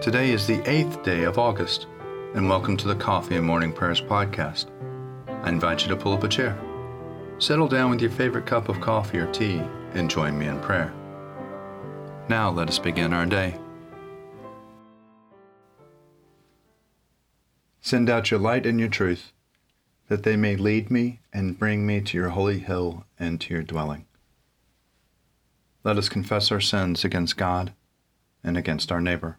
Today is the eighth day of August, and welcome to the Coffee and Morning Prayers podcast. I invite you to pull up a chair, settle down with your favorite cup of coffee or tea, and join me in prayer. Now let us begin our day. Send out your light and your truth, that they may lead me and bring me to your holy hill and to your dwelling. Let us confess our sins against God and against our neighbor.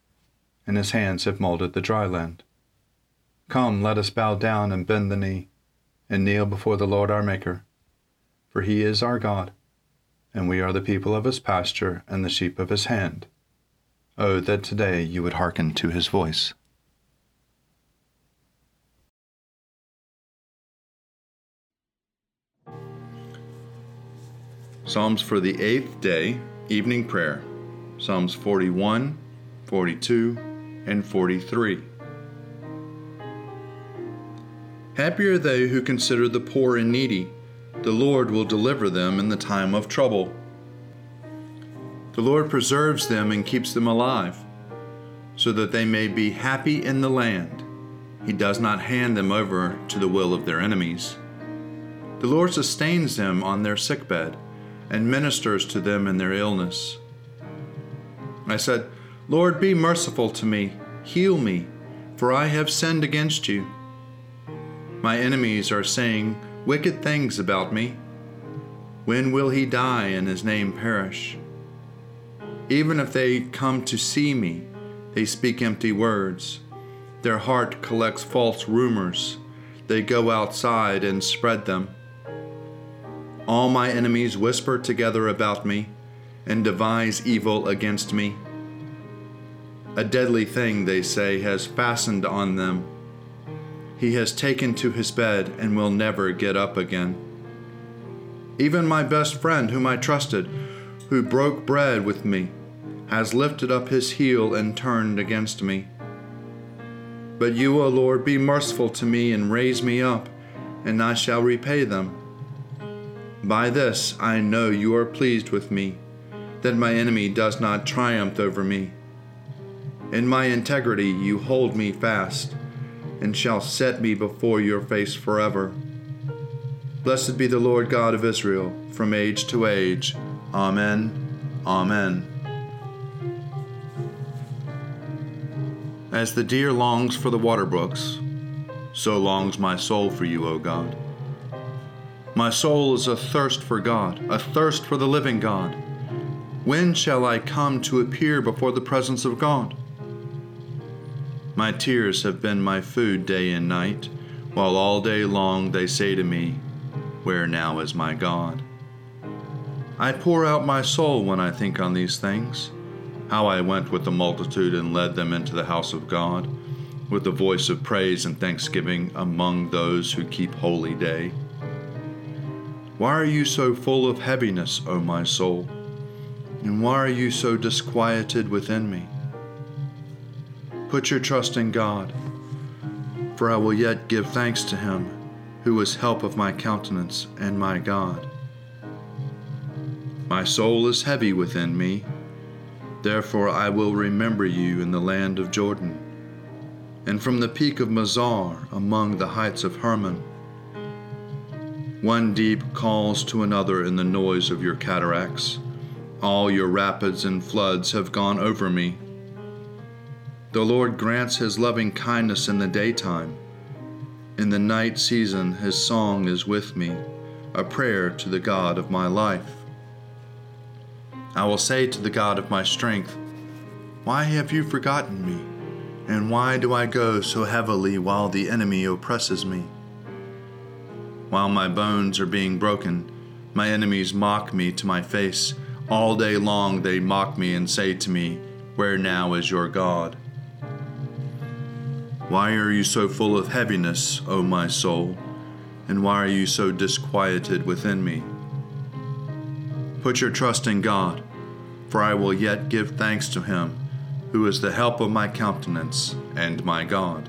and his hands have molded the dry land. Come, let us bow down and bend the knee, and kneel before the Lord our Maker. For he is our God, and we are the people of his pasture and the sheep of his hand. Oh, that today you would hearken to his voice. Psalms for the eighth day, evening prayer. Psalms 41, 42, and 43. Happy are they who consider the poor and needy. The Lord will deliver them in the time of trouble. The Lord preserves them and keeps them alive, so that they may be happy in the land. He does not hand them over to the will of their enemies. The Lord sustains them on their sickbed and ministers to them in their illness. I said, Lord, be merciful to me, heal me, for I have sinned against you. My enemies are saying wicked things about me. When will he die and his name perish? Even if they come to see me, they speak empty words. Their heart collects false rumors. They go outside and spread them. All my enemies whisper together about me and devise evil against me. A deadly thing, they say, has fastened on them. He has taken to his bed and will never get up again. Even my best friend, whom I trusted, who broke bread with me, has lifted up his heel and turned against me. But you, O Lord, be merciful to me and raise me up, and I shall repay them. By this I know you are pleased with me, that my enemy does not triumph over me. In my integrity you hold me fast, and shall set me before your face forever. Blessed be the Lord God of Israel, from age to age. Amen. Amen. As the deer longs for the water brooks, so longs my soul for you, O God. My soul is athirst for God, athirst for the living God. When shall I come to appear before the presence of God? My tears have been my food day and night, while all day long they say to me, Where now is my God? I pour out my soul when I think on these things, how I went with the multitude and led them into the house of God, with the voice of praise and thanksgiving among those who keep holy day. Why are you so full of heaviness, O my soul? And why are you so disquieted within me? Put your trust in God, for I will yet give thanks to him, who is help of my countenance and my God. My soul is heavy within me, therefore I will remember you in the land of Jordan, and from the peak of Mizar among the heights of Hermon. One deep calls to another in the noise of your cataracts. All your rapids and floods have gone over me. The Lord grants his loving kindness in the daytime. In the night season, his song is with me, a prayer to the God of my life. I will say to the God of my strength, Why have you forgotten me? And why do I go so heavily while the enemy oppresses me? While my bones are being broken, my enemies mock me to my face. All day long they mock me and say to me, Where now is your God? Why are you so full of heaviness, O my soul? And why are you so disquieted within me? Put your trust in God, for I will yet give thanks to him, who is the help of my countenance and my God.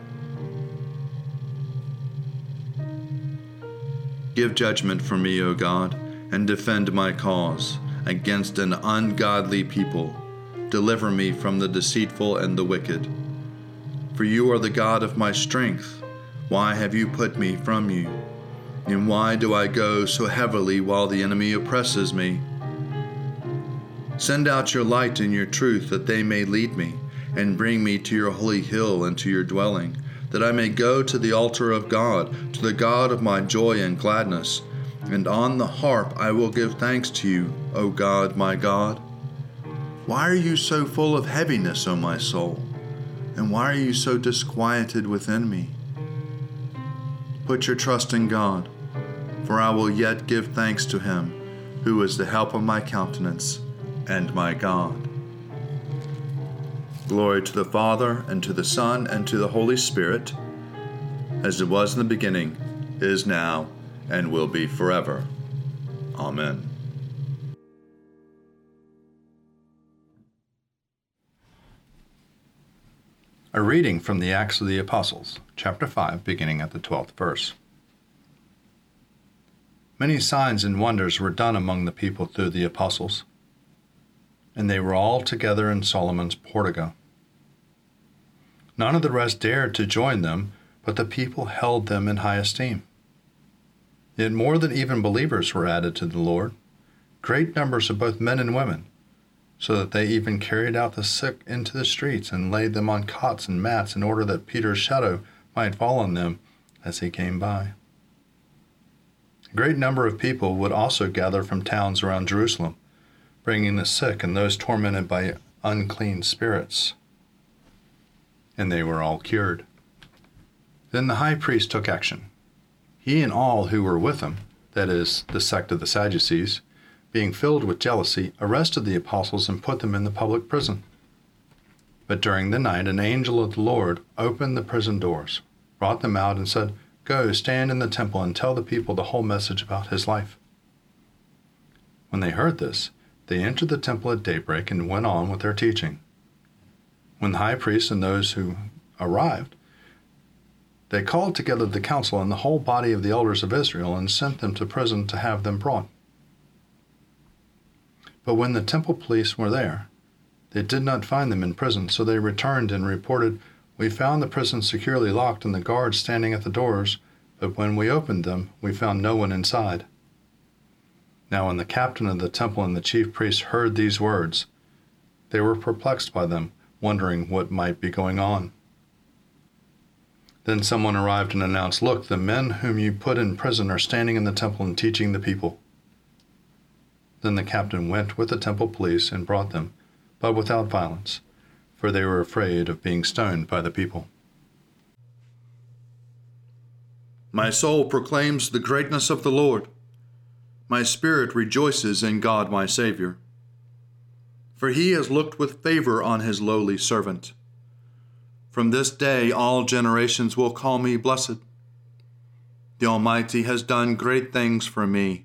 Give judgment for me, O God, and defend my cause against an ungodly people. Deliver me from the deceitful and the wicked for you are the God of my strength. Why have you put me from you? And why do I go so heavily while the enemy oppresses me? Send out your light and your truth that they may lead me, and bring me to your holy hill and to your dwelling, that I may go to the altar of God, to the God of my joy and gladness. And on the harp I will give thanks to you, O God, my God. Why are you so full of heaviness, O my soul? And why are you so disquieted within me? Put your trust in God, for I will yet give thanks to him, who is the help of my countenance and my God. Glory to the Father, and to the Son, and to the Holy Spirit, as it was in the beginning, is now, and will be forever. Amen. A reading from the Acts of the Apostles, chapter 5, beginning at the 12th verse. Many signs and wonders were done among the people through the apostles, and they were all together in Solomon's portico. None of the rest dared to join them, but the people held them in high esteem. Yet more than even believers were added to the Lord, great numbers of both men and women so that they even carried out the sick into the streets and laid them on cots and mats in order that Peter's shadow might fall on them as he came by. A great number of people would also gather from towns around Jerusalem, bringing the sick and those tormented by unclean spirits. And they were all cured. Then the high priest took action. He and all who were with him, that is, the sect of the Sadducees, being filled with jealousy, arrested the apostles and put them in the public prison. But during the night, an angel of the Lord opened the prison doors, brought them out, and said, Go, stand in the temple, and tell the people the whole message about his life. When they heard this, they entered the temple at daybreak and went on with their teaching. When the high priest and those who arrived, they called together the council and the whole body of the elders of Israel and sent them to prison to have them brought. But when the temple police were there, they did not find them in prison, so they returned and reported, We found the prison securely locked and the guards standing at the doors, but when we opened them, we found no one inside. Now, when the captain of the temple and the chief priests heard these words, they were perplexed by them, wondering what might be going on. Then someone arrived and announced, Look, the men whom you put in prison are standing in the temple and teaching the people. Then the captain went with the temple police and brought them, but without violence, for they were afraid of being stoned by the people. My soul proclaims the greatness of the Lord. My spirit rejoices in God my Savior. For he has looked with favor on his lowly servant. From this day all generations will call me blessed. The Almighty has done great things for me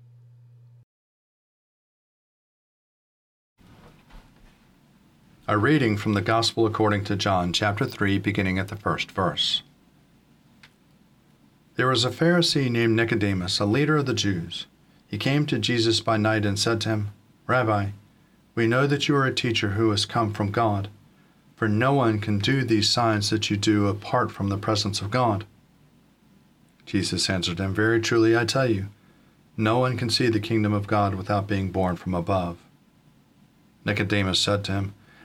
A reading from the Gospel according to John, chapter 3, beginning at the first verse. There was a Pharisee named Nicodemus, a leader of the Jews. He came to Jesus by night and said to him, Rabbi, we know that you are a teacher who has come from God, for no one can do these signs that you do apart from the presence of God. Jesus answered him, Very truly I tell you, no one can see the kingdom of God without being born from above. Nicodemus said to him,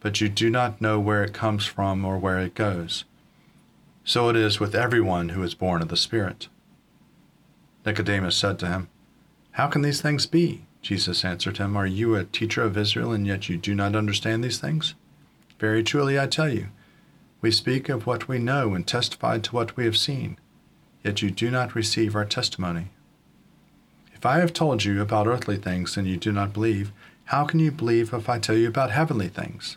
but you do not know where it comes from or where it goes. So it is with everyone who is born of the Spirit. Nicodemus said to him, How can these things be? Jesus answered him, Are you a teacher of Israel, and yet you do not understand these things? Very truly I tell you, we speak of what we know and testify to what we have seen, yet you do not receive our testimony. If I have told you about earthly things and you do not believe, how can you believe if I tell you about heavenly things?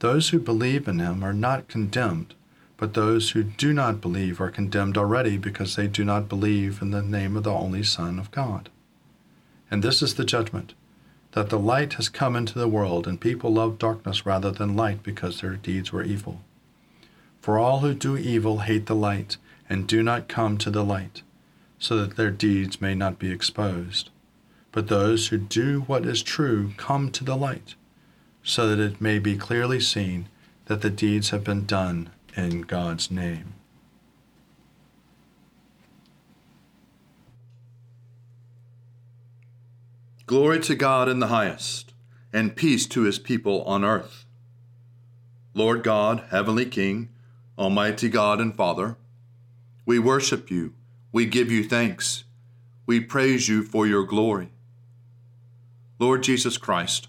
Those who believe in him are not condemned, but those who do not believe are condemned already because they do not believe in the name of the only Son of God. And this is the judgment that the light has come into the world, and people love darkness rather than light because their deeds were evil. For all who do evil hate the light and do not come to the light, so that their deeds may not be exposed. But those who do what is true come to the light so that it may be clearly seen that the deeds have been done in God's name. Glory to God in the highest, and peace to his people on earth. Lord God, Heavenly King, Almighty God and Father, we worship you, we give you thanks, we praise you for your glory. Lord Jesus Christ,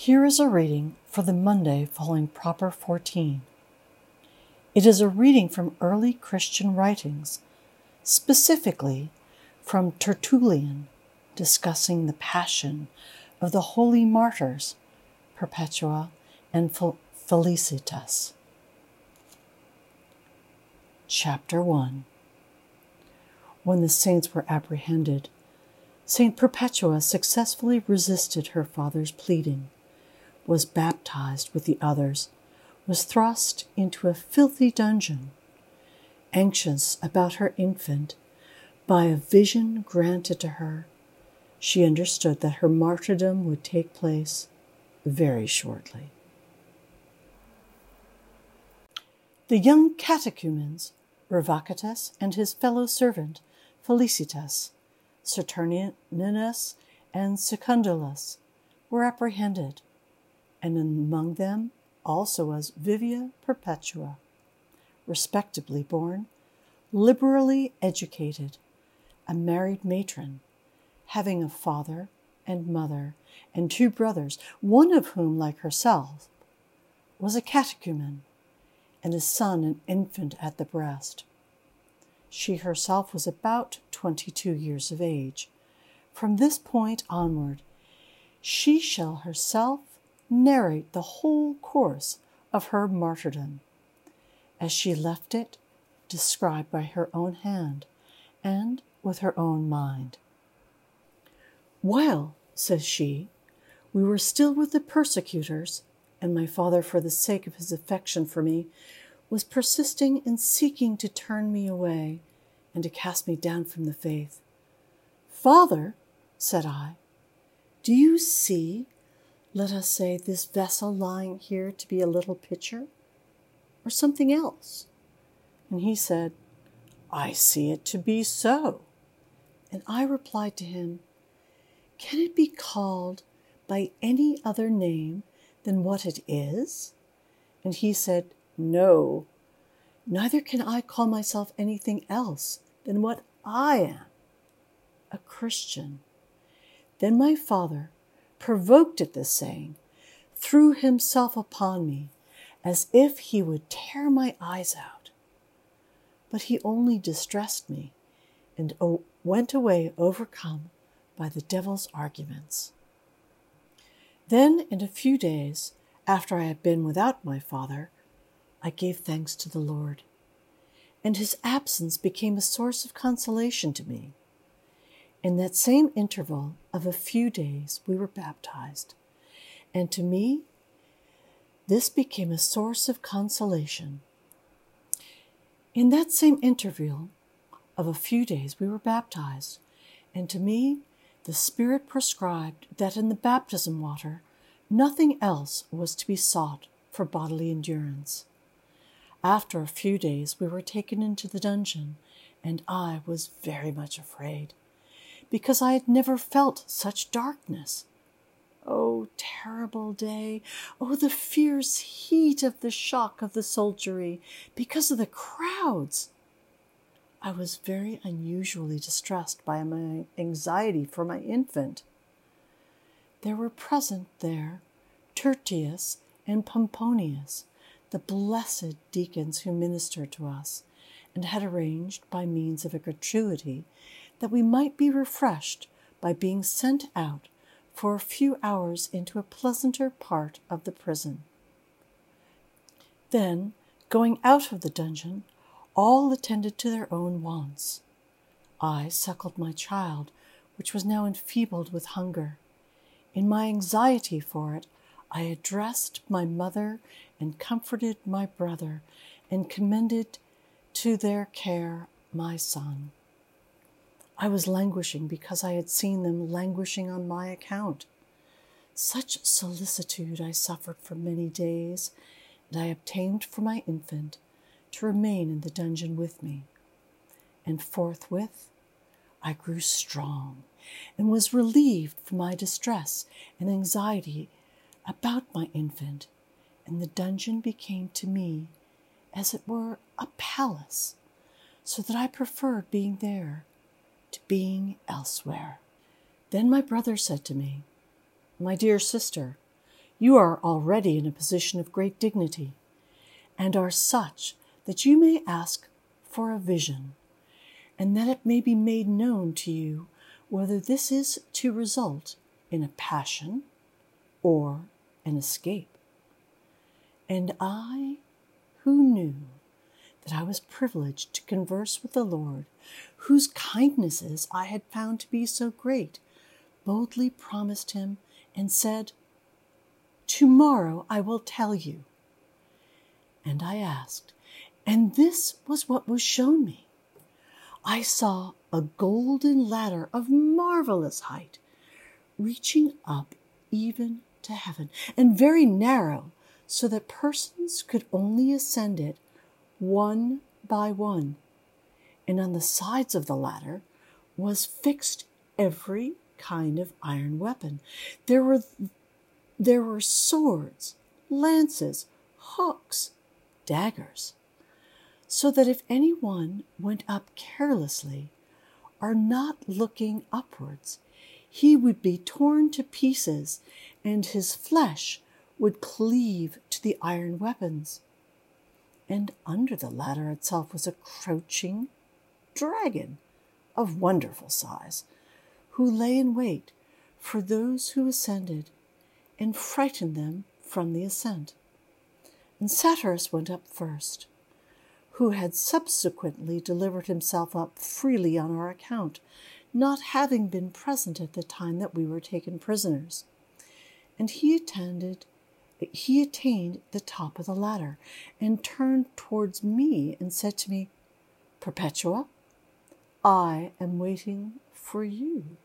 Here is a reading for the Monday following Proper 14. It is a reading from early Christian writings, specifically from Tertullian, discussing the passion of the holy martyrs Perpetua and Felicitas. Chapter 1 When the saints were apprehended, St. Perpetua successfully resisted her father's pleading was baptized with the others, was thrust into a filthy dungeon, Anxious about her infant, by a vision granted to her, she understood that her martyrdom would take place very shortly. The young catechumens, Revocatus and his fellow servant, Felicitas, Saturninus, and Secundulus, were apprehended, and among them also was Vivia Perpetua, respectably born, liberally educated, a married matron, having a father and mother and two brothers, one of whom, like herself, was a catechumen, and a son an infant at the breast. She herself was about twenty two years of age. From this point onward, she shall herself narrate the whole course of her martyrdom, as she left it described by her own hand and with her own mind. While, says she, we were still with the persecutors, and my father, for the sake of his affection for me, was persisting in seeking to turn me away and to cast me down from the faith. Father, said I, do you see, let us say, this vessel lying here to be a little pitcher or something else? And he said, I see it to be so. And I replied to him, Can it be called by any other name than what it is? And he said, No, neither can I call myself anything else than what I am a Christian. Then my father, provoked at this saying, threw himself upon me as if he would tear my eyes out. But he only distressed me and went away overcome by the devil's arguments. Then, in a few days, after I had been without my father, I gave thanks to the Lord, and his absence became a source of consolation to me. In that same interval of a few days, we were baptized, and to me, this became a source of consolation. In that same interval of a few days, we were baptized, and to me, the Spirit prescribed that in the baptism water nothing else was to be sought for bodily endurance. After a few days, we were taken into the dungeon, and I was very much afraid, because I had never felt such darkness. Oh, terrible day! Oh, the fierce heat of the shock of the soldiery because of the crowds! I was very unusually distressed by my anxiety for my infant. There were present there Tertius and Pomponius, the blessed deacons who ministered to us, and had arranged, by means of a gratuity, that we might be refreshed by being sent out for a few hours into a pleasanter part of the prison. Then, going out of the dungeon, all attended to their own wants. I suckled my child, which was now enfeebled with hunger. In my anxiety for it, I addressed my mother and comforted my brother and commended to their care my son. I was languishing because I had seen them languishing on my account. Such solicitude I suffered for many days, and I obtained for my infant to remain in the dungeon with me. And forthwith I grew strong and was relieved from my distress and anxiety about my infant, and the dungeon became to me, as it were, a palace, so that I preferred being there to being elsewhere. Then my brother said to me, My dear sister, you are already in a position of great dignity, and are such that you may ask for a vision, and that it may be made known to you whether this is to result in a passion or an escape. And I, who knew that I was privileged to converse with the Lord, whose kindnesses I had found to be so great, boldly promised him and said, Tomorrow I will tell you. And I asked, And this was what was shown me. I saw a golden ladder of marvelous height, reaching up even to heaven, and very narrow, so that persons could only ascend it one by one. And on the sides of the ladder was fixed every kind of iron weapon. There were there were swords, lances, hooks, daggers, so that if anyone went up carelessly or not looking upwards, he would be torn to pieces and his flesh would cleave to the iron weapons. And under the ladder itself was a crouching dragon of wonderful size, who lay in wait for those who ascended and frightened them from the ascent. And Satyrus went up first, who had subsequently delivered himself up freely on our account, not having been present at the time that we were taken prisoners. And he attended he attained the top of the ladder and turned towards me and said to me, Perpetua, I am waiting for you.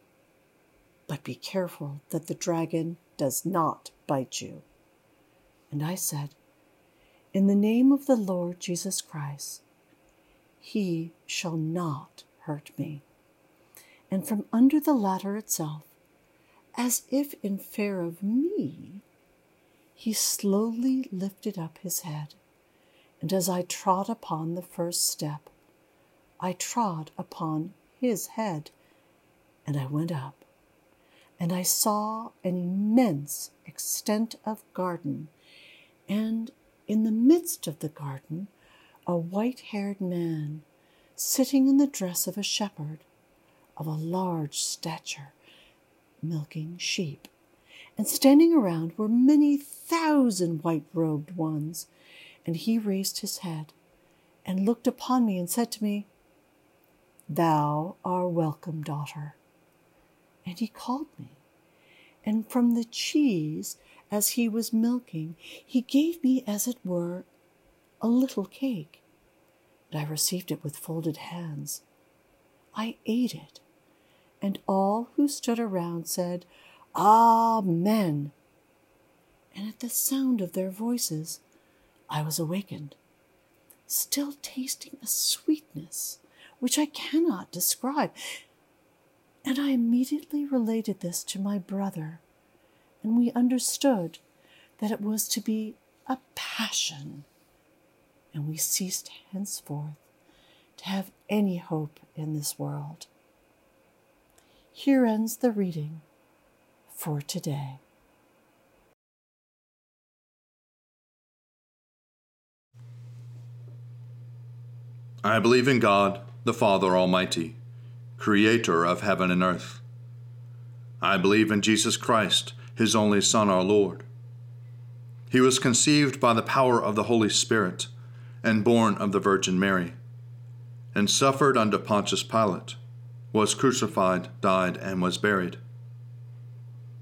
But be careful that the dragon does not bite you. And I said, In the name of the Lord Jesus Christ, he shall not hurt me. And from under the ladder itself, as if in fear of me, he slowly lifted up his head. And as I trod upon the first step, I trod upon his head, and I went up and I saw an immense extent of garden, and in the midst of the garden, a white haired man sitting in the dress of a shepherd of a large stature, milking sheep. And standing around were many thousand white robed ones. And he raised his head and looked upon me and said to me, Thou art welcome, daughter. And he called me. And from the cheese, as he was milking, he gave me, as it were, a little cake. And I received it with folded hands. I ate it, and all who stood around said, Amen. And at the sound of their voices, I was awakened, still tasting a sweetness which I cannot describe. And I immediately related this to my brother, and we understood that it was to be a passion, and we ceased henceforth to have any hope in this world. Here ends the reading for today. I believe in God, the Father Almighty, creator of heaven and earth. I believe in Jesus Christ, his only Son, our Lord. He was conceived by the power of the Holy Spirit and born of the Virgin Mary, and suffered under Pontius Pilate, was crucified, died, and was buried.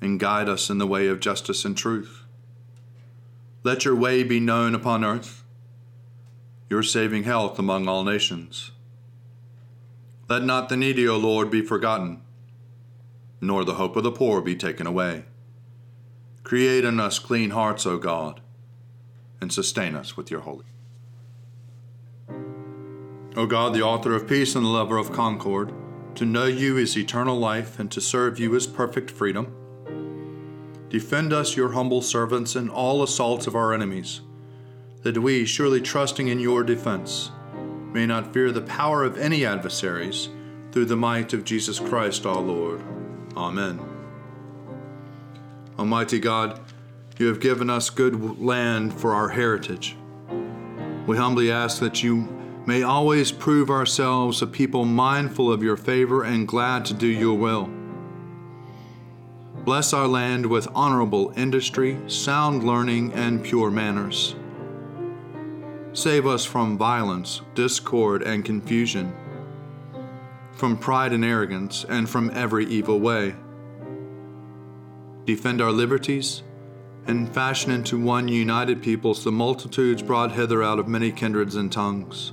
and guide us in the way of justice and truth. Let your way be known upon earth, your saving health among all nations. Let not the needy, O Lord, be forgotten, nor the hope of the poor be taken away. Create in us clean hearts, O God, and sustain us with your holy. O God, the author of peace and the lover of concord, to know you is eternal life, and to serve you is perfect freedom. Defend us, your humble servants, in all assaults of our enemies, that we, surely trusting in your defense, may not fear the power of any adversaries, through the might of Jesus Christ our Lord. Amen. Almighty God, you have given us good land for our heritage. We humbly ask that you may always prove ourselves a people mindful of your favor and glad to do your will. Bless our land with honorable industry, sound learning, and pure manners. Save us from violence, discord, and confusion, from pride and arrogance, and from every evil way. Defend our liberties, and fashion into one united peoples the multitudes brought hither out of many kindreds and tongues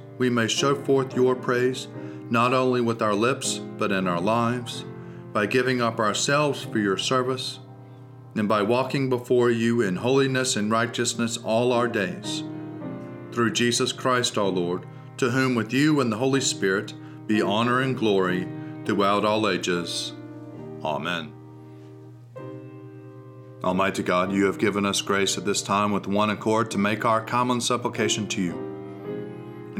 we may show forth your praise, not only with our lips, but in our lives, by giving up ourselves for your service, and by walking before you in holiness and righteousness all our days. Through Jesus Christ our Lord, to whom with you and the Holy Spirit be honor and glory throughout all ages. Amen. Almighty God, you have given us grace at this time with one accord to make our common supplication to you.